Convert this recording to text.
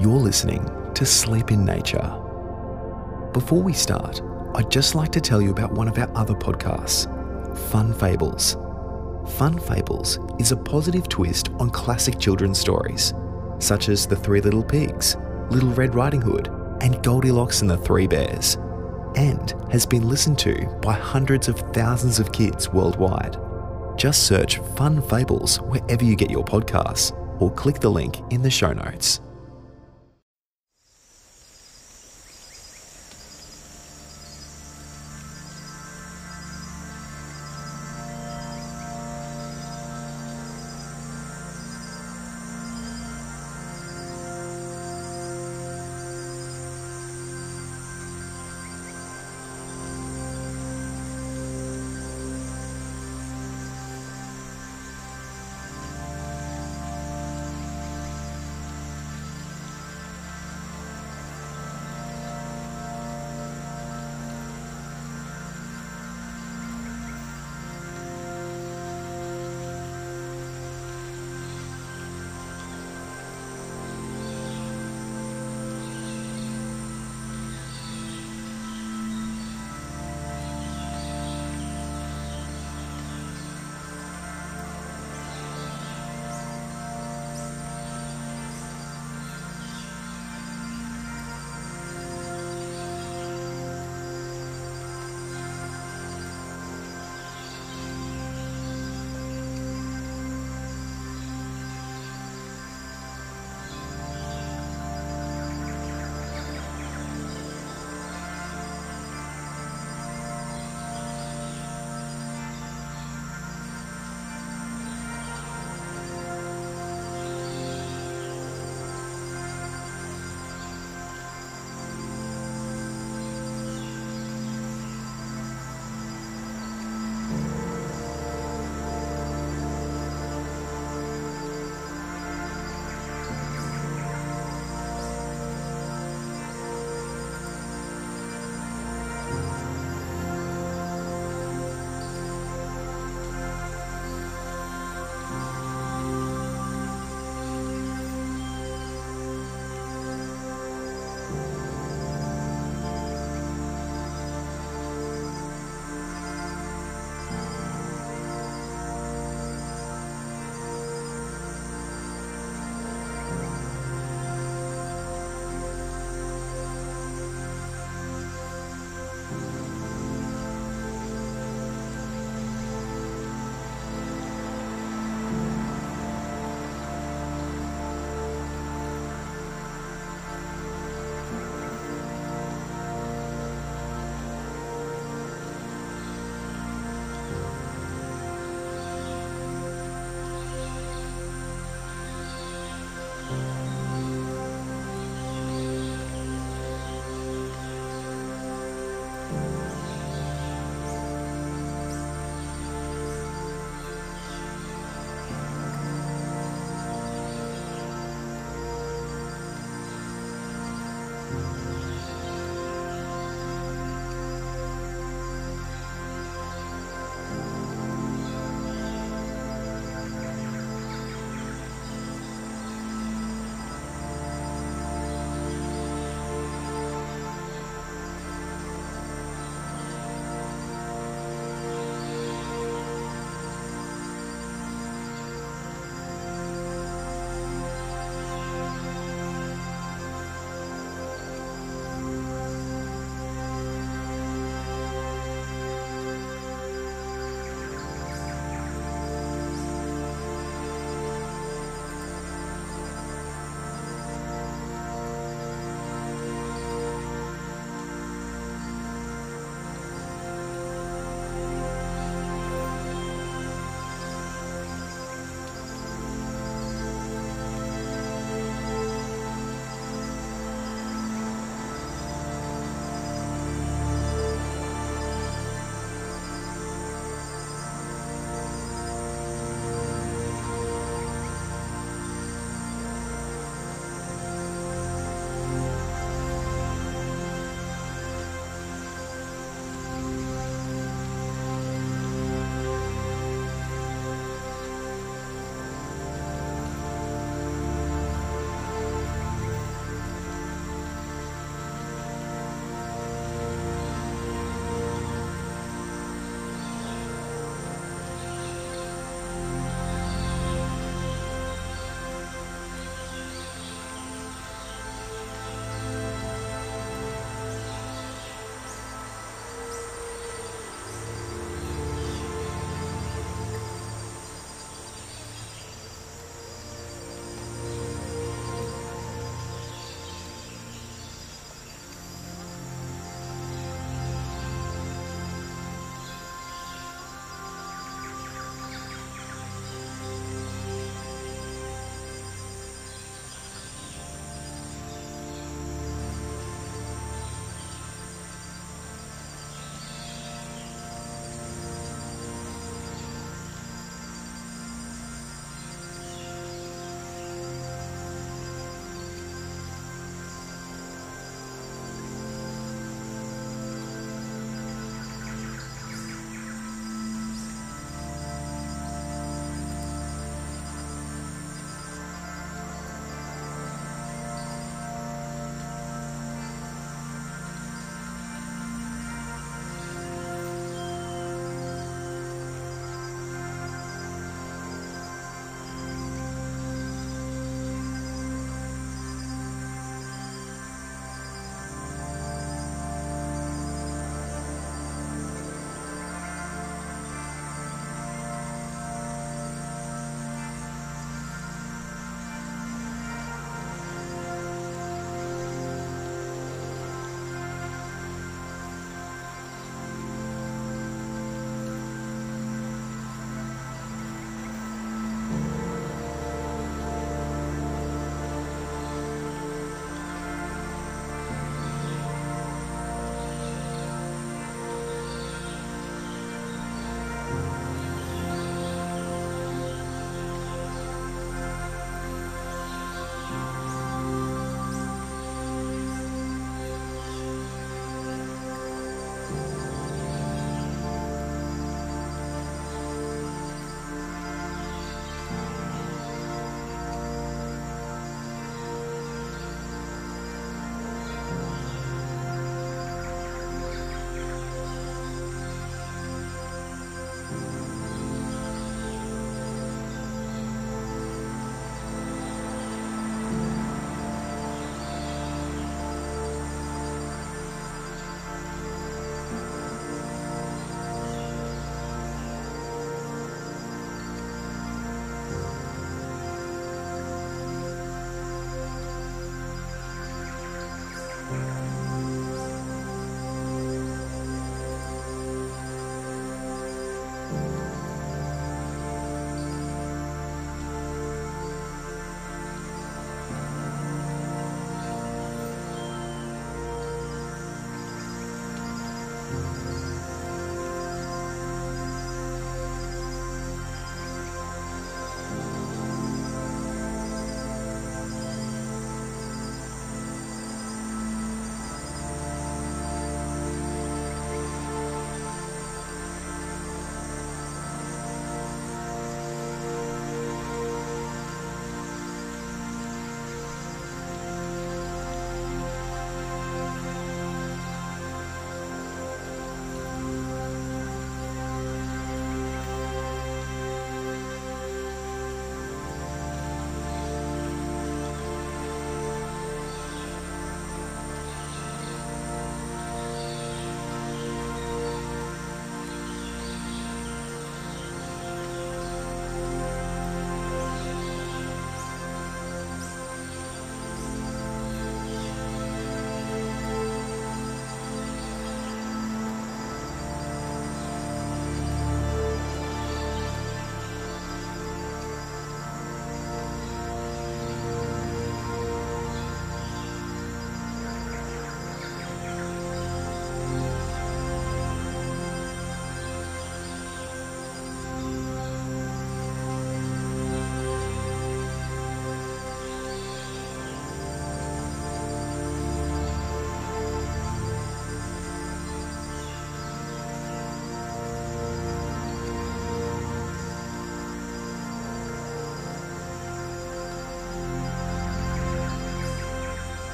You're listening to Sleep in Nature. Before we start, I'd just like to tell you about one of our other podcasts, Fun Fables. Fun Fables is a positive twist on classic children's stories, such as The Three Little Pigs, Little Red Riding Hood, and Goldilocks and the Three Bears, and has been listened to by hundreds of thousands of kids worldwide. Just search Fun Fables wherever you get your podcasts or click the link in the show notes.